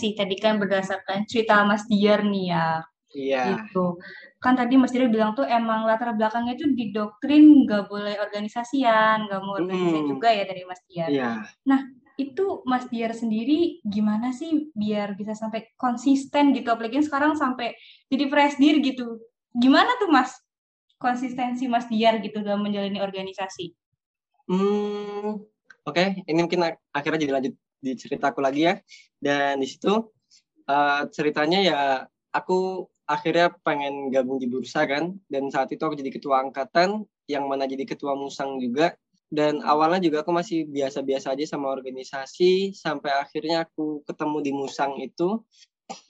sih tadi kan berdasarkan cerita Mas Diar nih ya. Iya. Gitu. Kan tadi Mas Diar bilang tuh emang latar belakangnya itu di doktrin nggak boleh organisasian, nggak mau organisasi Hmm. juga ya dari Mas Diar. Iya. Nah, itu Mas Diar sendiri gimana sih biar bisa sampai konsisten gitu? Apalagi sekarang sampai jadi presidir gitu. Gimana tuh Mas? Konsistensi Mas Diar gitu dalam menjalani organisasi. Hmm, oke. Ini mungkin ak- akhirnya jadi lanjut di ceritaku lagi ya. Dan di situ eh, ceritanya ya aku akhirnya pengen gabung di bursa kan. Dan saat itu aku jadi ketua angkatan, yang mana jadi ketua musang juga. Dan awalnya juga aku masih biasa-biasa aja sama organisasi, sampai akhirnya aku ketemu di musang itu,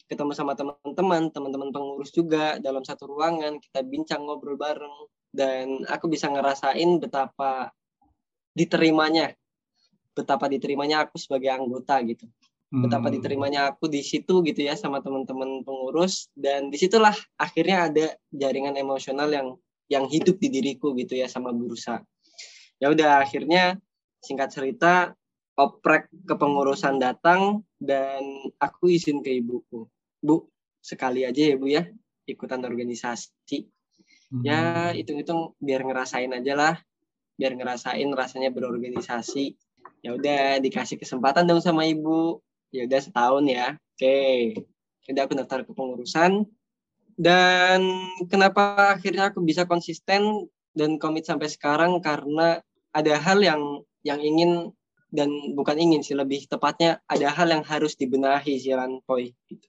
ketemu sama teman-teman, teman-teman pengurus juga dalam satu ruangan, kita bincang ngobrol bareng. Dan aku bisa ngerasain betapa diterimanya betapa diterimanya aku sebagai anggota gitu betapa Hmm. diterimanya aku di situ gitu ya sama teman-teman pengurus. Dan di situlah akhirnya ada jaringan emosional yang yang hidup di diriku gitu ya sama bursa ya udah akhirnya singkat cerita oprek kepengurusan datang dan aku izin ke ibuku. Bu sekali aja ya bu ya ikutan organisasi. Hmm. ya hitung-hitung biar ngerasain aja lah. Biar ngerasain rasanya berorganisasi. Ya udah dikasih kesempatan dong sama ibu ya udah setahun ya. Oke. Udah aku daftar ke pengurusan. Dan kenapa akhirnya aku bisa konsisten dan komit sampai sekarang? Karena ada hal yang yang ingin dan bukan ingin sih lebih tepatnya ada hal yang harus dibenahi sih Ranpoy gitu.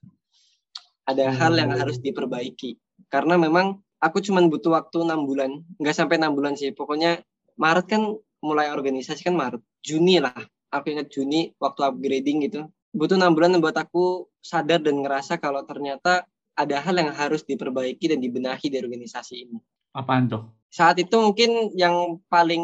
ada hal yang harus diperbaiki. Karena memang aku cuman butuh waktu enam bulan. Nggak sampai enam bulan sih. Pokoknya Maret kan mulai organisasi kan Maret. Juni lah. Aku ingat Juni waktu upgrading gitu butuh enam bulan buat aku sadar dan ngerasa kalau ternyata ada hal yang harus diperbaiki dan dibenahi di organisasi ini. Apaan tuh? saat itu mungkin yang paling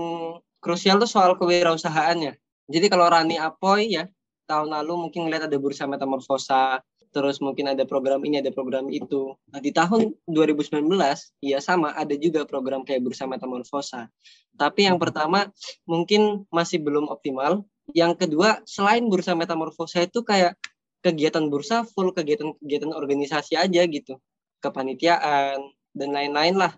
krusial tuh soal kewirausahaannya jadi kalau Rani Apoy ya tahun lalu mungkin ngeliat ada bursa metamorfosa terus mungkin ada program ini ada program itu. Nah di tahun 2019 ya sama ada juga program kayak bursa metamorfosa. Tapi yang pertama mungkin masih belum optimal yang kedua selain bursa metamorfosa itu kayak kegiatan bursa full kegiatan-kegiatan organisasi aja gitu. Kepanitiaan dan lain-lain lah.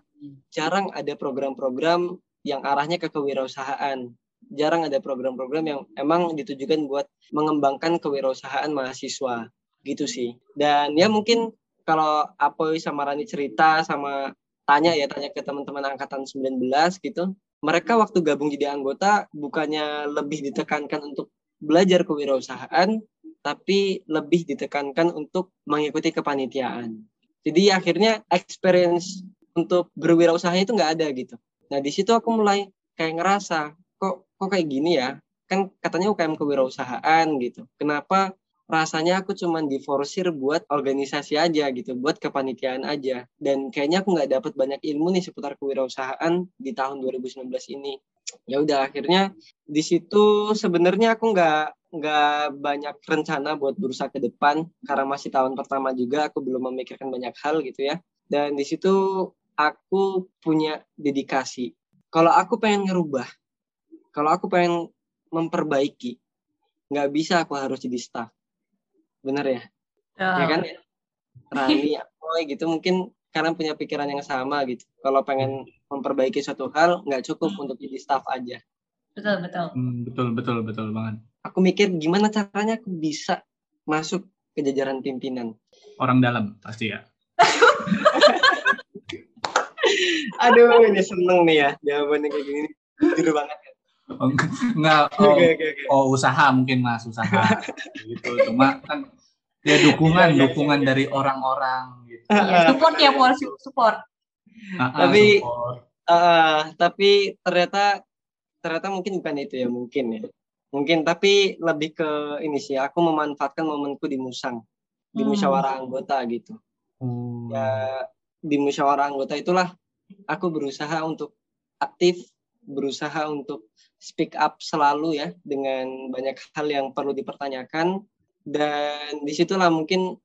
Jarang ada program-program yang arahnya ke kewirausahaan. Jarang ada program-program yang emang ditujukan buat mengembangkan kewirausahaan mahasiswa. Gitu sih. Dan ya mungkin kalau Apoy sama Rani cerita sama tanya ya tanya ke teman-teman angkatan 19 gitu mereka waktu gabung jadi anggota bukannya lebih ditekankan untuk belajar kewirausahaan tapi lebih ditekankan untuk mengikuti kepanitiaan. Jadi akhirnya experience untuk berwirausaha itu nggak ada gitu. Nah di situ aku mulai kayak ngerasa kok kok kayak gini ya? Kan katanya UKM kewirausahaan gitu. Kenapa rasanya aku cuman diforsir buat organisasi aja gitu, buat kepanitiaan aja. Dan kayaknya aku nggak dapat banyak ilmu nih seputar kewirausahaan di tahun 2019 ini. Ya udah akhirnya di situ sebenarnya aku nggak nggak banyak rencana buat berusaha ke depan karena masih tahun pertama juga aku belum memikirkan banyak hal gitu ya. Dan di situ aku punya dedikasi. Kalau aku pengen ngerubah, kalau aku pengen memperbaiki, nggak bisa aku harus jadi staff bener ya? Ya. Kan Rani Apoy gitu mungkin karena punya pikiran yang sama gitu. Kalau pengen memperbaiki suatu hal nggak cukup untuk jadi staff aja. Betul, betul. Hmm, betul, betul, betul banget. aku mikir gimana caranya aku bisa masuk ke jajaran pimpinan. Orang dalam pasti ya. aduh ini seneng nih ya jawabannya kayak gini. Jujur banget Oh, enggak, oh, oke oke oh usaha mungkin mas usaha gitu. Cuma kan ya dukungan, Iya, iya, dukungan iya. dari orang-orang gitu. Iya, support ya, Paul, support. Tapi- support. Ah, tapi ternyata ternyata mungkin bukan itu ya mungkin ya mungkin tapi lebih ke ini sih aku memanfaatkan momenku di musang di Hmm. musyawarah anggota gitu Oh. ya di musyawarah anggota itulah aku berusaha untuk aktif berusaha untuk speak up selalu ya dengan banyak hal yang perlu dipertanyakan. Dan di situlah mungkin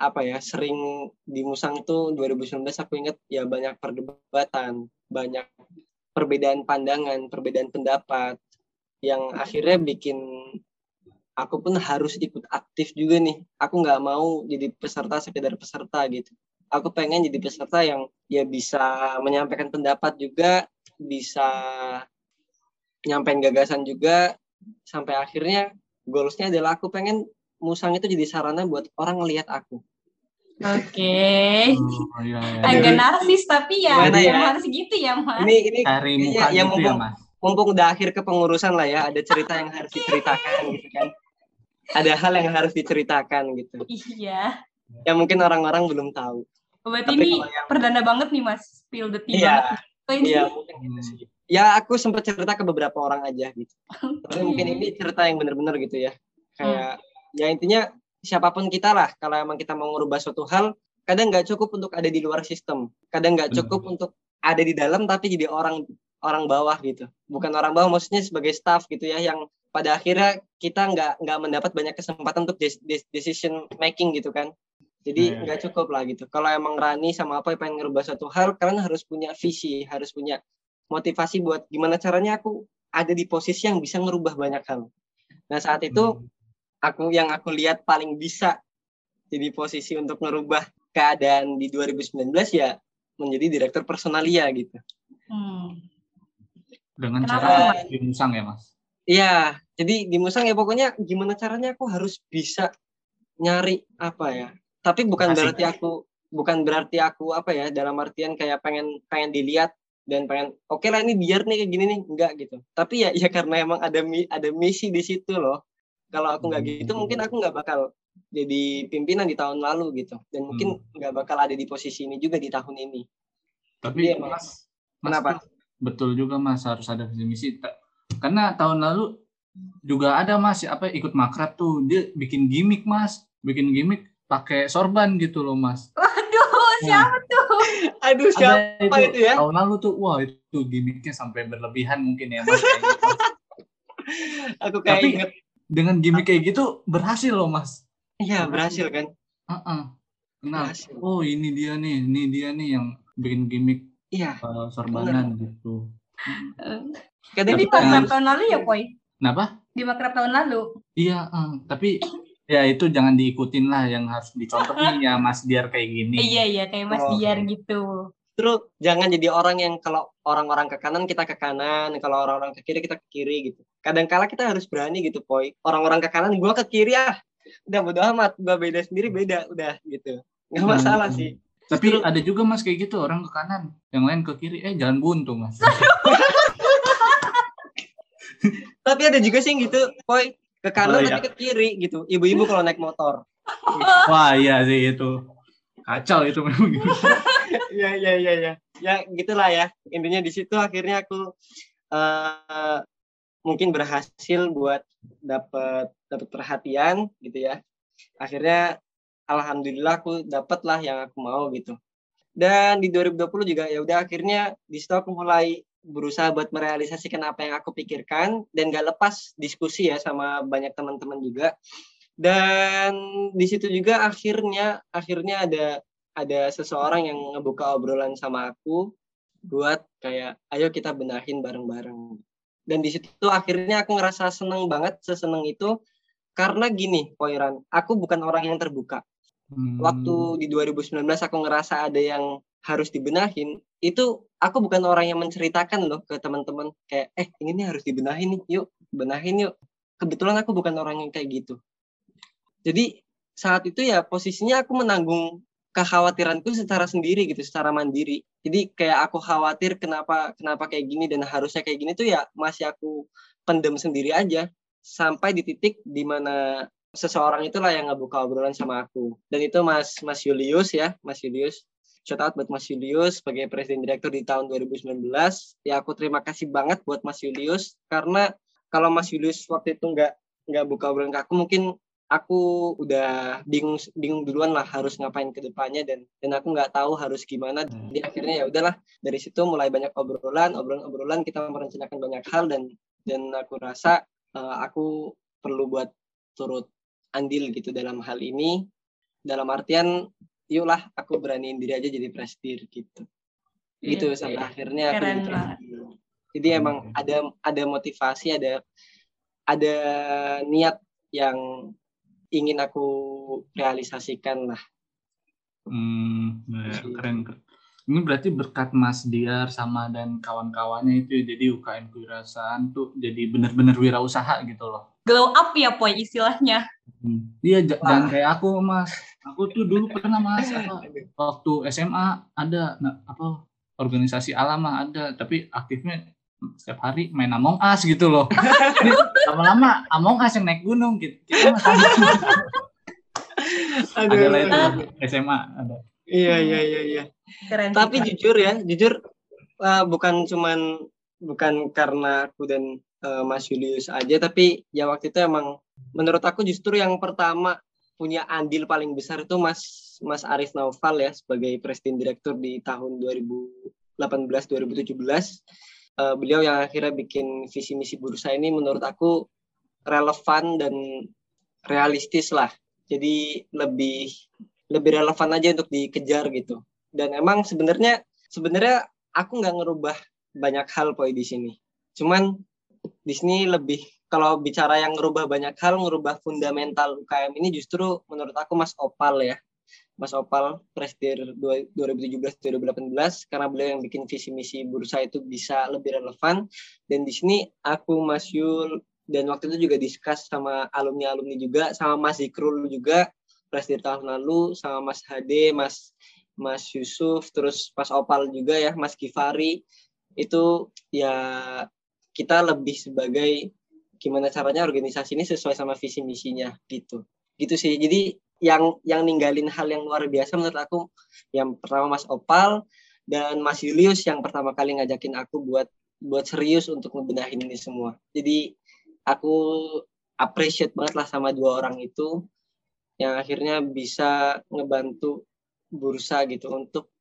apa ya sering di Musang itu 2019 aku ingat ya banyak perdebatan banyak perbedaan pandangan perbedaan pendapat yang akhirnya bikin aku pun harus ikut aktif juga nih. Aku nggak mau jadi peserta sekedar peserta gitu. Aku pengen jadi peserta yang ya bisa menyampaikan pendapat juga bisa nyampein gagasan juga sampai akhirnya goalsnya adalah aku pengen musang itu jadi sarana buat orang ngelihat aku Oke. Oh, iya, iya. Agak narsis tapi ya Gimana ya? harus gitu ya, Mas. ini ini Cari kayaknya muka ya gitu ya, mumpung, Mas. mumpung udah akhir kepengurusan lah ya ada cerita yang harus diceritakan gitu kan ada hal yang harus diceritakan gitu Iya. yang mungkin orang-orang belum tahu Oh, Berarti Tapi ini yang- perdana banget nih, Mas. Spill the tea Iya. banget. Oh, ini. Iya mungkin gitu sih. Ya aku sempat cerita ke beberapa orang aja gitu. Tapi mungkin ini cerita yang benar-benar gitu ya. Kayak ya intinya siapa pun kita lah. Kalau emang kita mau ngerubah suatu hal, kadang nggak cukup untuk ada di luar sistem. Kadang nggak cukup untuk ada di dalam tapi jadi orang orang bawah gitu. Bukan orang bawah maksudnya sebagai staff gitu ya yang pada akhirnya kita nggak nggak mendapat banyak kesempatan untuk decision making gitu kan. Jadi Iya. nggak cukup lah gitu. Kalau emang Rani sama apa pengen ngerubah suatu hal, kalian harus punya visi, harus punya motivasi buat gimana caranya aku ada di posisi yang bisa ngerubah banyak hal. Nah saat itu aku yang aku lihat paling bisa jadi posisi untuk ngerubah keadaan di 2019 ya menjadi direktur personalia gitu. Hmm. dengan Kenapa cara di musang ya, Mas. Iya, jadi di Musang ya pokoknya gimana caranya aku harus bisa nyari apa ya. Tapi bukan Asik. berarti aku bukan berarti aku apa ya dalam artian kayak pengen pengen dilihat dan pengen oke lah ini biar nih kayak gini nih enggak gitu. Tapi ya ya karena emang ada mi- ada misi di situ loh. Kalau aku nggak gitu mungkin aku nggak bakal jadi pimpinan di tahun lalu gitu dan mungkin nggak bakal ada di posisi ini juga di tahun ini. Tapi Iya, Mas, Mas Kenapa? betul juga Mas harus ada visi misi. Karena tahun lalu juga ada Mas apa ikut makrab tuh dia bikin gimmick Mas, bikin gimmick pakai sorban gitu loh Mas. Waduh, siapa tuh? Aduh siapa Ada itu ya? Tahun lalu tuh wah itu gimmicknya sampai berlebihan mungkin ya Mas. kayak gitu. Aku kayak Tapi- inget. Dengan gimmick kayak gitu berhasil loh Mas. Iya berhasil kan? Heeh. Kenal. Berhasil. Oh ini dia nih, ini dia nih yang bikin gimmick Iya. uh, sorbanan gitu. Kadang Di makrab harus tahun lalu ya, Poi? Kenapa? Di makrab tahun lalu. Iya, eh, tapi ya itu jangan diikutin lah yang harus dicontoh nih ya Mas Diar kayak gini. Iya, iya, kayak Mas Oh, Diar gitu. justru jangan jadi orang yang kalau orang-orang ke kanan kita ke kanan, kalau orang-orang ke kiri kita ke kiri gitu. Kadang-kala kita harus berani gitu, Poi. Orang-orang ke kanan, gua ke kiri ah. Udah bodo amat, gua beda sendiri beda, udah gitu. Nggak Hmm. masalah sih. Tapi Justru- ada juga Mas kayak gitu orang ke kanan, yang lain ke kiri, eh jangan buntu Mas. Tapi ada juga sih yang gitu, Poi. Ke kanan Oh, iya. tapi ke kiri gitu. Ibu-ibu kalau naik motor. Wah iya sih itu. Kacau itu memang gitu. Iya, iya, iya, iya. Ya gitulah ya. Intinya di situ akhirnya aku eh mungkin berhasil buat dapat dapat perhatian gitu ya. Akhirnya alhamdulillah aku dapat lah yang aku mau gitu. Dan di 2020 juga ya udah akhirnya di situ aku mulai berusaha buat merealisasikan apa yang aku pikirkan dan gak lepas diskusi ya sama banyak teman-teman juga. Dan di situ juga akhirnya akhirnya ada ada seseorang yang ngebuka obrolan sama aku buat kayak ayo kita benahin bareng-bareng. Dan di situ akhirnya aku ngerasa seneng banget, seseneng itu karena gini, Poiran, aku bukan orang yang terbuka. Hmm. Waktu di 2019 aku ngerasa ada yang harus dibenahin, itu aku bukan orang yang menceritakan loh ke teman-teman kayak eh ini nih harus dibenahin nih, yuk benahin yuk. Kebetulan aku bukan orang yang kayak gitu. Jadi saat itu ya posisinya aku menanggung kekhawatiranku secara sendiri gitu, secara mandiri. Jadi kayak aku khawatir kenapa kenapa kayak gini dan harusnya kayak gini tuh ya masih aku pendem sendiri aja sampai di titik di mana seseorang itulah yang ngebuka obrolan sama aku. Dan itu Mas Mas Julius ya, Mas Julius. Shout out buat Mas Julius sebagai presiden direktur di tahun 2019. Ya aku terima kasih banget buat Mas Julius karena kalau Mas Julius waktu itu nggak nggak buka obrolan ke aku mungkin aku udah bingung bingung duluan lah harus ngapain ke depannya dan dan aku nggak tahu harus gimana Hmm. jadi akhirnya ya udahlah dari situ mulai banyak obrolan obrolan obrolan kita merencanakan banyak hal dan dan aku rasa eh, aku perlu buat turut andil gitu dalam hal ini dalam artian yuklah aku beraniin diri aja jadi presidir gitu gitu Iya, sampai iya. akhirnya aku Keren jadi presidir. jadi emang ada ada motivasi ada ada niat yang ingin aku realisasikan lah. Hmm, ya, keren, keren. Ini berarti berkat Mas Diar sama dan kawan-kawannya itu ya, jadi UKM kewirausahaan tuh jadi benar-benar wirausaha gitu loh. Glow up ya, Poy, istilahnya. Hmm. Iya, j- jangan kayak aku, Mas. Aku tuh dulu pernah, Mas, apa, waktu SMA ada nah, apa organisasi alam ada, tapi aktifnya setiap hari main Among Us gitu loh. Lama-lama Among Us yang naik gunung gitu. Kita mah sama. ada lah itu SMA ada. Iya iya iya iya. Keren. Tapi sih, Kak. jujur ya, jujur uh, bukan cuman bukan karena aku dan uh, Mas Julius aja, tapi ya waktu itu emang menurut aku justru yang pertama punya andil paling besar itu Mas Mas Arif Naufal ya sebagai presiden direktur di tahun 2018 2017. Uh, beliau yang akhirnya bikin visi misi bursa ini menurut aku relevan dan realistis lah. Jadi lebih lebih relevan aja untuk dikejar gitu dan emang sebenarnya sebenarnya aku nggak ngerubah banyak hal poin di sini cuman di sini lebih kalau bicara yang ngerubah banyak hal ngerubah fundamental UKM ini justru menurut aku Mas Opal ya Mas Opal Presdir 2017-2018 karena beliau yang bikin visi misi bursa itu bisa lebih relevan dan di sini aku Mas Yul dan waktu itu juga diskus sama alumni alumni juga sama Mas Zikrul juga Presdir tahun lalu sama Mas Hade Mas Mas Yusuf, terus Mas Opal juga ya, Mas Kifari. Itu ya kita lebih sebagai gimana caranya organisasi ini sesuai sama visi misinya gitu. Gitu sih. Jadi yang yang ninggalin hal yang luar biasa menurut aku yang pertama Mas Opal dan Mas Julius yang pertama kali ngajakin aku buat buat serius untuk ngebenahin ini semua. Jadi aku appreciate banget lah sama dua orang itu yang akhirnya bisa ngebantu bursa gitu untuk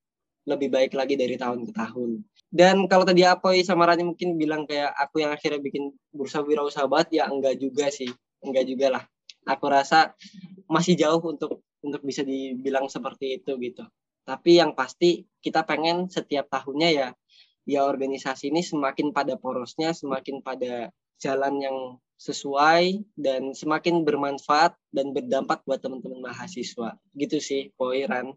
lebih baik lagi dari tahun ke tahun. Dan kalau tadi Apoy sama Rani mungkin bilang kayak aku yang akhirnya bikin bursa wirausahabat ya enggak juga sih, enggak juga lah. Aku rasa masih jauh untuk untuk bisa dibilang seperti itu gitu. Tapi yang pasti kita pengen setiap tahunnya ya ya organisasi ini semakin pada porosnya, semakin pada jalan yang sesuai dan semakin bermanfaat dan berdampak buat teman-teman mahasiswa. Gitu sih, Poiran.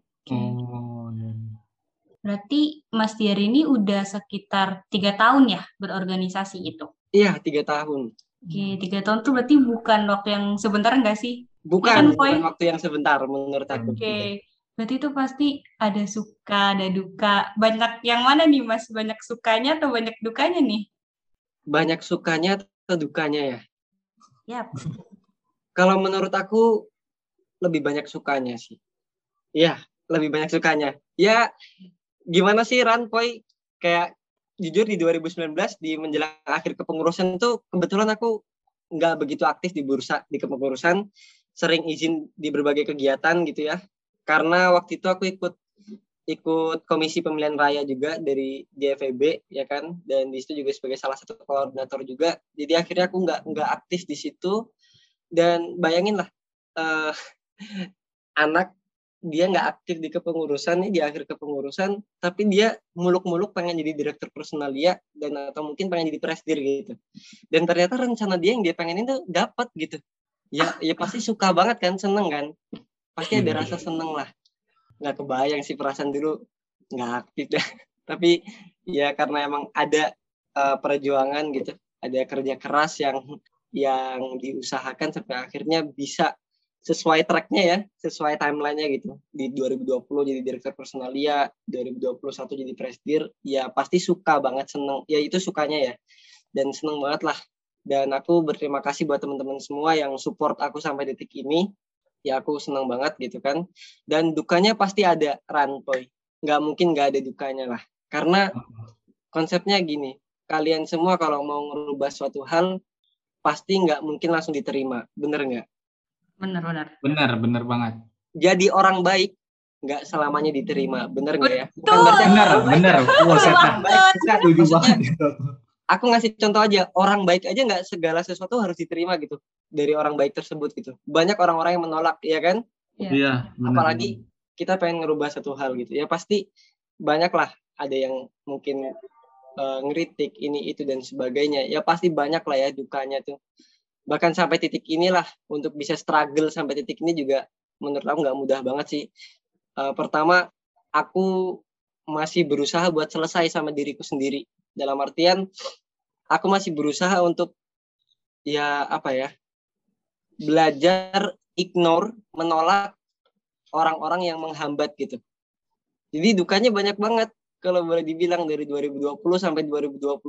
Ya. Berarti Mas Diar ini udah sekitar tiga tahun ya berorganisasi itu. Iya, tiga tahun. Oke, tiga tahun tuh berarti bukan waktu yang sebentar enggak sih? Bukan, kan, Poy? bukan waktu yang sebentar menurut aku. Oke, berarti itu pasti ada suka, ada duka. Banyak yang mana nih Mas? Banyak sukanya atau banyak dukanya nih? Banyak sukanya atau dukanya ya? Yap. Kalau menurut aku lebih banyak sukanya sih. Iya, lebih banyak sukanya. Ya, gimana sih Ran Poi? Kayak jujur di 2019 di menjelang akhir kepengurusan tuh kebetulan aku nggak begitu aktif di bursa di kepengurusan, sering izin di berbagai kegiatan gitu ya. Karena waktu itu aku ikut ikut komisi pemilihan raya juga dari DFEB ya kan dan di situ juga sebagai salah satu koordinator juga jadi akhirnya aku nggak nggak aktif di situ dan bayangin lah eh, anak dia nggak aktif di kepengurusan nih di akhir kepengurusan tapi dia muluk-muluk pengen jadi direktur personalia dan atau mungkin pengen jadi presdir gitu. Dan ternyata rencana dia yang dia pengen itu dapat gitu. Ya ya pasti suka banget kan seneng kan? Pasti ada rasa seneng lah. Nggak kebayang sih perasaan dulu nggak aktif deh tapi ya karena emang ada uh, perjuangan gitu ada kerja keras yang yang diusahakan sampai akhirnya bisa sesuai tracknya ya sesuai timelinenya gitu. Di 2020 jadi direktur personalia 2021 jadi presdir ya pasti suka banget seneng. Ya itu sukanya ya. Dan seneng banget lah. Dan aku berterima kasih buat teman-teman semua yang support aku sampai detik ini. Ya aku senang banget gitu kan. Dan dukanya pasti ada rantoy nggak mungkin nggak ada dukanya lah. Karena konsepnya gini kalian semua kalau mau ngerubah suatu hal pasti nggak mungkin langsung diterima. Bener nggak Benar-benar. Benar, benar banget. jadi orang baik nggak selamanya diterima bener nggak ya bukan Betul. berarti Benar, benar. Wah, saya setuju banget. aku ngasih contoh aja orang baik aja nggak segala sesuatu harus diterima gitu dari orang baik tersebut gitu banyak orang-orang yang menolak ya kan Iya, benar. apalagi kita pengen ngerubah satu hal gitu ya pasti banyak lah ada yang mungkin eh, ngeritik ini itu dan sebagainya ya pasti banyak lah ya dukanya tuh bahkan sampai titik inilah untuk bisa struggle sampai titik ini juga menurut aku nggak mudah banget sih. Uh, pertama aku masih berusaha buat selesai sama diriku sendiri. Dalam artian aku masih berusaha untuk ya apa ya belajar ignore menolak orang-orang yang menghambat gitu. Jadi dukanya banyak banget kalau boleh dibilang dari 2020 sampai 2021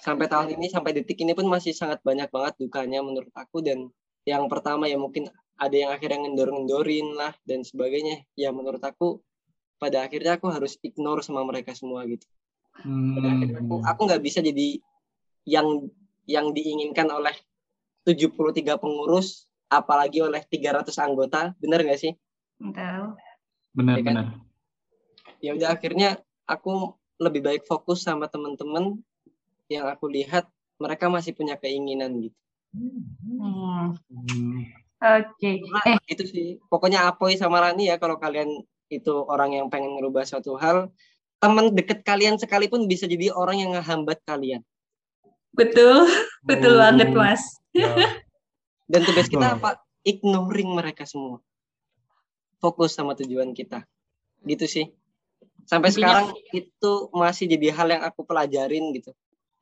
sampai tahun ini sampai detik ini pun masih sangat banyak banget dukanya menurut aku. Dan yang pertama ya mungkin ada yang akhirnya ngendor-ngendorin lah dan sebagainya. Ya menurut aku pada akhirnya aku harus ignore sama mereka semua gitu. Pada hmm. akhirnya aku aku nggak bisa jadi yang yang diinginkan oleh 73 pengurus apalagi oleh 300 anggota. Benar nggak sih? Benar benar ya kan? benar. Ya udah akhirnya aku lebih baik fokus sama teman-teman yang aku lihat mereka masih punya keinginan gitu. Hmm. Oke. Okay. eh itu sih. Pokoknya Apoy sama Rani ya kalau kalian itu orang yang pengen merubah suatu hal, teman deket kalian sekalipun bisa jadi orang yang ngehambat kalian. Betul, betul oh. banget mas. Ya. Dan tugas kita apa? Ignoring mereka semua. Fokus sama tujuan kita. Gitu sih sampai Intinya, sekarang itu masih jadi hal yang aku pelajarin gitu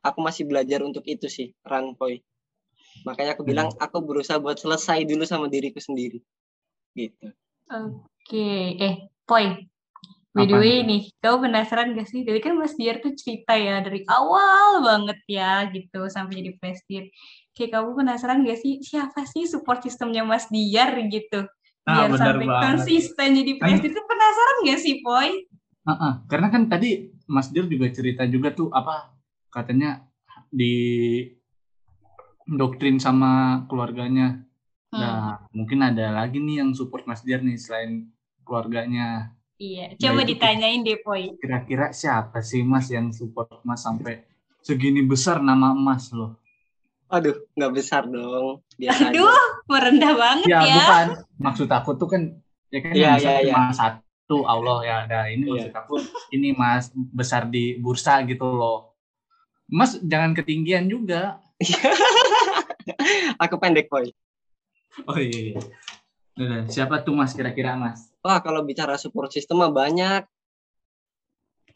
aku masih belajar untuk itu sih ranpoy makanya aku bilang hmm. aku berusaha buat selesai dulu sama diriku sendiri gitu oke okay. eh poy By the way nih, kau penasaran gak sih? Jadi kan Mas Diar tuh cerita ya dari awal banget ya gitu sampai jadi presiden. Kayak kamu penasaran gak sih siapa sih support sistemnya Mas Diar gitu? Ah, Biar sampai banget. konsisten jadi presiden. Kan, penasaran gak sih, Poy? Uh -uh. Karena kan tadi Mas Dir juga cerita juga tuh apa katanya di doktrin sama keluarganya. Hmm. Nah, mungkin ada lagi nih yang support Mas Dir nih selain keluarganya. Iya, coba nah, ditanyain deh, Poi. Kira-kira siapa sih Mas yang support Mas sampai segini besar nama Mas loh? Aduh, nggak besar dong. Biasa Aduh, aja. merendah banget ya. Ya, bukan. Maksud aku tuh kan ya kan ya, ya, ya. satu tuh Allah ya ada ini yeah. maksud aku ini Mas besar di bursa gitu loh. Mas jangan ketinggian juga. aku pendek boy. Oh iya. iya. siapa tuh Mas kira-kira Mas? Wah kalau bicara support system mah banyak,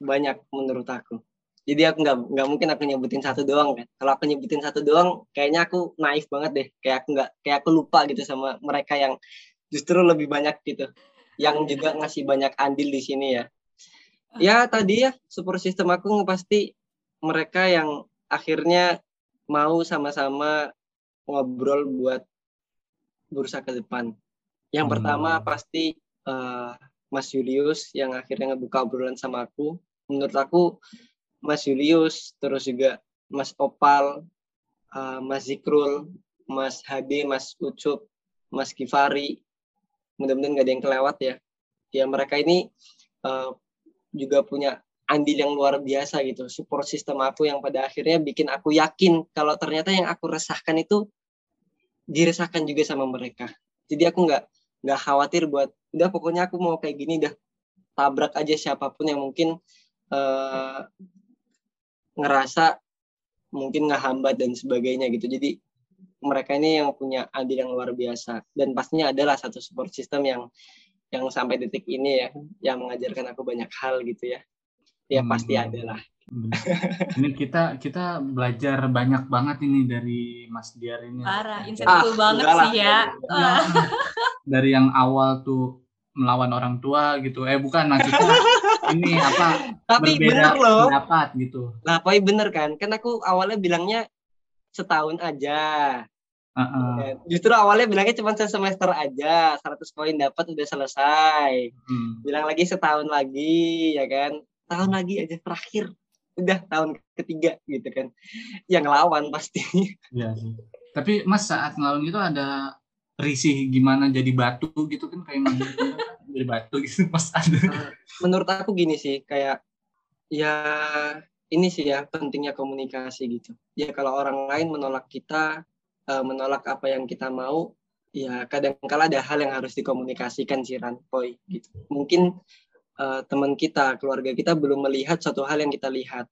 banyak menurut aku. Jadi aku nggak nggak mungkin aku nyebutin satu doang kan. Kalau aku nyebutin satu doang, kayaknya aku naif banget deh. Kayak aku nggak kayak aku lupa gitu sama mereka yang justru lebih banyak gitu yang juga ngasih banyak andil di sini ya. Ya tadi ya support system aku pasti mereka yang akhirnya mau sama-sama ngobrol buat bursa ke depan. Yang hmm. pertama pasti uh, Mas Julius yang akhirnya ngebuka obrolan sama aku. Menurut aku Mas Julius terus juga Mas Opal, uh, Mas Zikrul, Mas Hadi, Mas Ucup, Mas Kifari, mudah-mudahan nggak ada yang kelewat ya. Ya mereka ini uh, juga punya andil yang luar biasa gitu. Support sistem aku yang pada akhirnya bikin aku yakin kalau ternyata yang aku resahkan itu diresahkan juga sama mereka. Jadi aku nggak nggak khawatir buat udah pokoknya aku mau kayak gini dah tabrak aja siapa pun yang mungkin uh, ngerasa mungkin nggak hambat dan sebagainya gitu. Jadi mereka ini yang punya andil yang luar biasa. Dan pastinya adalah satu support system yang yang sampai detik ini ya yang mengajarkan aku banyak hal gitu ya. Ya hmm. pasti ada lah. Ini kita kita belajar banyak banget ini dari Mas Diar ini. Parah insightful ah, banget sih ya, ya. dari yang awal tuh melawan orang tua gitu. Eh bukan maksudnya ini apa tapi berbeda bener loh. pendapat gitu. Lah pokoknya bener kan? Kan aku awalnya bilangnya setahun aja. Uh-uh. Justru awalnya bilangnya cuma semester aja, 100 poin dapat udah selesai. Hmm. Bilang lagi setahun lagi, ya kan? Tahun lagi aja terakhir, udah tahun ketiga gitu kan. Yang lawan pasti. Iya sih. Tapi Mas saat ngelawan itu ada risih gimana jadi batu gitu kan kayak jadi batu gitu Mas ada. Menurut aku gini sih, kayak ya ini sih ya pentingnya komunikasi gitu. Ya kalau orang lain menolak kita, uh, menolak apa yang kita mau, ya kadang-kala ada hal yang harus dikomunikasikan sih Ranpoy gitu. Mungkin uh, teman kita, keluarga kita belum melihat suatu hal yang kita lihat.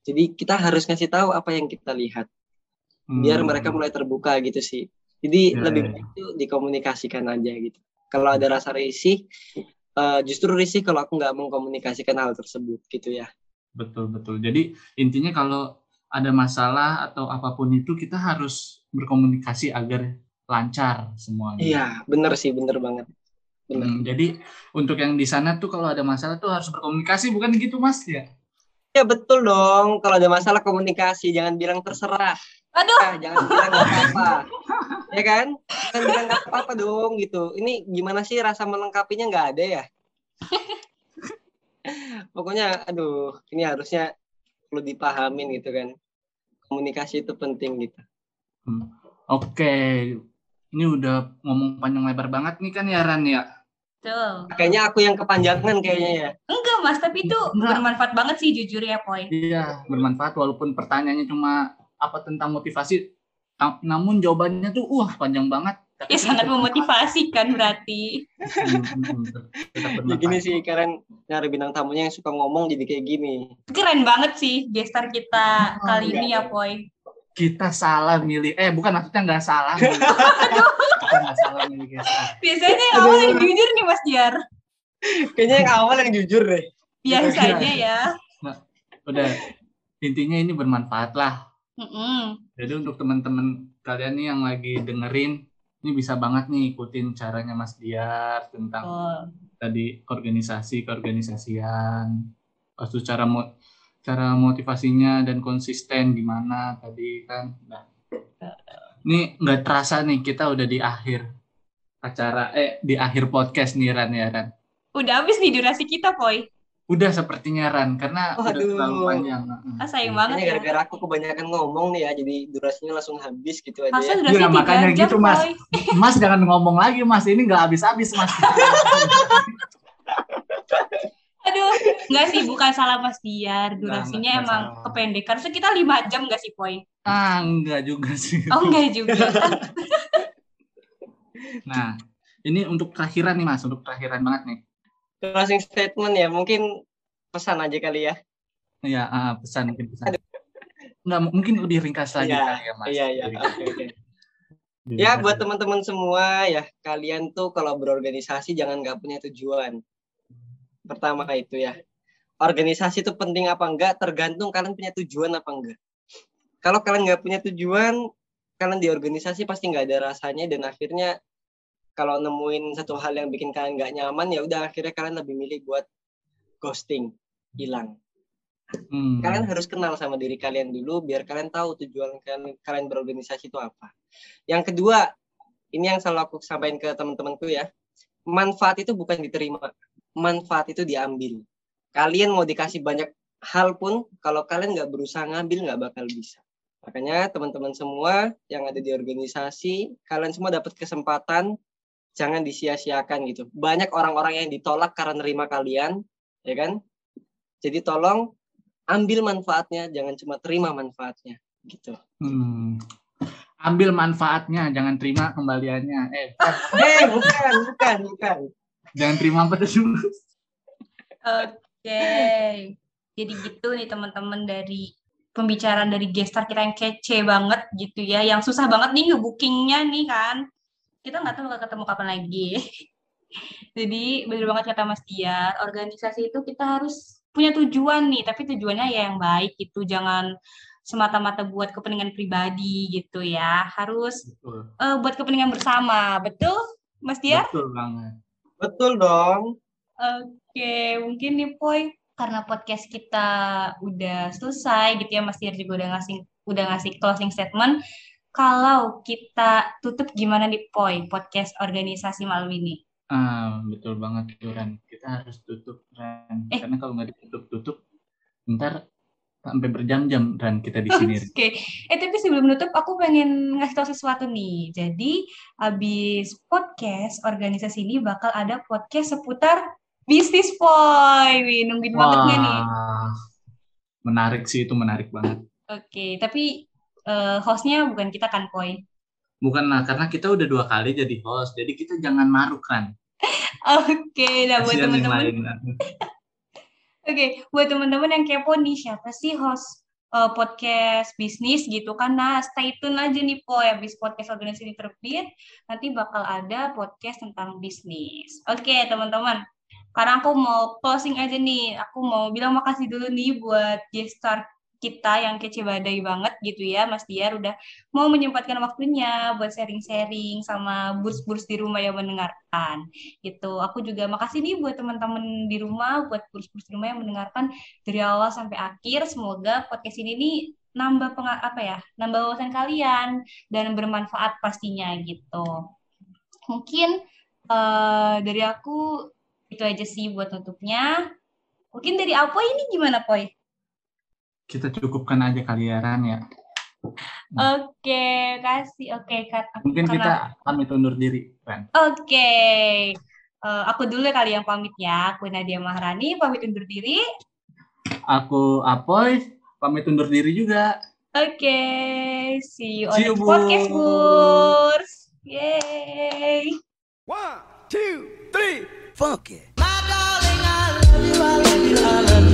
Jadi kita harus ngasih tahu apa yang kita lihat. biar Hmm. mereka mulai terbuka gitu sih. Jadi Ya, lebih ya, baik itu dikomunikasikan aja gitu. Kalau ada rasa risih, eh, justru risih kalau aku nggak mengkomunikasikan hal tersebut gitu ya. Betul betul. Jadi intinya kalau ada masalah atau apa pun itu kita harus berkomunikasi agar lancar semuanya. Iya, bener sih, bener banget. Bener. Hmm, jadi untuk yang di sana tuh kalau ada masalah tuh harus berkomunikasi bukan gitu Mas ya? Ya betul dong. Kalau ada masalah komunikasi, jangan bilang terserah. Aduh. Ah, jangan bilang nggak apa-apa. ya kan? Jangan bilang nggak apa-apa dong gitu. Ini gimana sih rasa melengkapinya nggak ada ya? Pokoknya, aduh, ini harusnya perlu dipahamin gitu kan. Komunikasi itu penting gitu. Oke, ini udah ngomong panjang lebar banget nih kan ya Ran ya. Tuh. Kayaknya aku yang kepanjangan kayaknya ya. Enggak mas, tapi itu Enggak. bermanfaat banget sih jujur ya Poy. Iya, bermanfaat walaupun pertanyaannya cuma apa tentang motivasi, namun jawabannya tuh wah panjang banget. Tapi Ya sangat memotivasi kan berarti. Ya gini sih, kalian nyari bintang tamunya yang suka ngomong jadi kayak gini. Keren banget sih gestar kita Oh, kali iya. ini ya Poy. Kita salah milih, eh bukan maksudnya nggak salah. milih. Kita nggak salah milih guys. Biasanya yang awal yang jujur nih Mas Jar. Kayaknya yang awal yang jujur deh. Biasanya ya. Udah intinya ini bermanfaat lah. Mm-mm. Jadi untuk teman-teman kalian nih yang lagi dengerin, ini bisa banget nih ikutin caranya Mas Diar tentang Oh. tadi organisasi keorganisasian, pas itu cara mo- cara motivasinya dan konsisten gimana tadi kan. Nah, ini nggak terasa nih kita udah di akhir acara eh di akhir podcast nih Ran ya Ran. Udah habis nih durasi kita Poy. Udah sepertinya Ran karena udah Waduh. terlalu panjang. Ah, sayang banget ya. gara-gara aku kebanyakan ngomong nih ya, jadi durasinya langsung habis gitu aja Masa ya. tiga makanya jam gitu, Mas. Mas jangan ngomong lagi Mas, ini nggak habis-habis Mas. Aduh, enggak sih bukan salah Mas Diar. Durasinya Nggak, nggak emang salah. kependek. Harusnya kita lima jam enggak sih Poy? ah enggak juga sih. Oh enggak juga. Nah, ini untuk terakhiran nih Mas, untuk terakhiran banget nih. Closing statement ya, mungkin pesan aja kali ya. Ya, ah, pesan mungkin pesan. Enggak, mungkin lebih ringkas lagi Iya, kali ya Mas. Iya, iya. Oke, oke. lebih Ya, buat teman-teman semua ya, kalian tuh kalau berorganisasi jangan nggak punya tujuan. Pertama itu ya. Organisasi itu penting apa enggak tergantung kalian punya tujuan apa enggak. Kalau kalian nggak punya tujuan, kalian di organisasi pasti nggak ada rasanya dan akhirnya kalau nemuin satu hal yang bikin kalian nggak nyaman ya udah akhirnya kalian lebih milih buat ghosting, hilang. Hmm. Kalian harus kenal sama diri kalian dulu biar kalian tahu tujuan kalian, kalian berorganisasi itu apa. Yang kedua, ini yang selalu aku sampaikan ke teman-temanku ya. Manfaat itu bukan diterima, manfaat itu diambil. Kalian mau dikasih banyak hal pun, kalau kalian nggak berusaha ngambil nggak bakal bisa. Makanya teman-teman semua yang ada di organisasi, kalian semua dapat kesempatan, jangan disia-siakan gitu. Banyak orang-orang yang ditolak karena nerima kalian, ya kan? Jadi tolong ambil manfaatnya, jangan cuma terima manfaatnya, gitu. Hmm. Ambil manfaatnya, jangan terima kembaliannya. Eh, bukan. Eh, bukan, bukan, bukan. jangan terima apa tuh? Oke. Jadi gitu nih teman-teman dari pembicaraan dari gestar kita yang kece banget gitu ya, yang susah banget nih nge-bookingnya nih kan. Kita nggak tahu bakal ketemu kapan lagi. Jadi bener banget kata Mas Diar, organisasi itu kita harus punya tujuan nih, tapi tujuannya ya yang baik gitu, jangan semata-mata buat kepentingan pribadi gitu ya, harus Betul. eh, buat kepentingan bersama, betul Mas Diar? Betul banget. Betul dong. Oke, mungkin nih Poy, karena podcast kita udah selesai gitu ya, Mas Diar juga udah ngasih udah ngasih closing statement. Kalau kita tutup gimana nih Poy, podcast organisasi malam ini? Ah, betul banget Ran. Kita harus tutup Ran. Eh. Karena kalau nggak ditutup-tutup, ntar sampai berjam-jam Ran kita di sini. Oke, eh tapi sebelum nutup aku pengen ngasih tahu sesuatu nih. Jadi habis podcast organisasi ini bakal ada podcast seputar bisnis Poy. Wih, nungguin banget nggak nih? Wah, menarik sih itu menarik banget. Oke, tapi eh, hostnya bukan kita kan Poy? Bukan lah, karena kita udah dua kali jadi host, jadi kita jangan maruk kan. Oke, nah buat teman-teman. Oke, buat teman-teman yang kepo nih, siapa sih host uh, podcast bisnis gitu kan. Nah, stay tune aja nih po ya bis podcast organisasi terbit nanti bakal ada podcast tentang bisnis. Oke, okay, teman-teman. Sekarang aku mau closing aja nih. Aku mau bilang makasih dulu nih buat gestar kita yang kece badai banget gitu ya Mas Diar udah mau menyempatkan waktunya buat sharing-sharing sama burs-burs di rumah yang mendengarkan gitu. Aku juga makasih nih buat teman-teman di rumah, buat burs-burs di rumah yang mendengarkan dari awal sampai akhir. Semoga podcast ini nih nambah peng apa ya, nambah wawasan kalian dan bermanfaat pastinya gitu. Mungkin uh, dari aku itu aja sih buat tutupnya. Mungkin dari Apoy ini gimana, Poy? kita cukupkan aja kali ya, ya. Nah. Oke, okay, kasih. Oke, okay, Kak. Mungkin karena... kita pamit undur diri, Ren. Oke. Okay. Uh, aku dulu ya kali yang pamit ya. Aku Nadia Maharani, pamit undur diri. Aku Apoy, pamit undur diri juga. Oke, okay. see you on see you, the podcast, Burs. Yay! One, two, three, fuck it. My darling, I love you, I love you, I love you.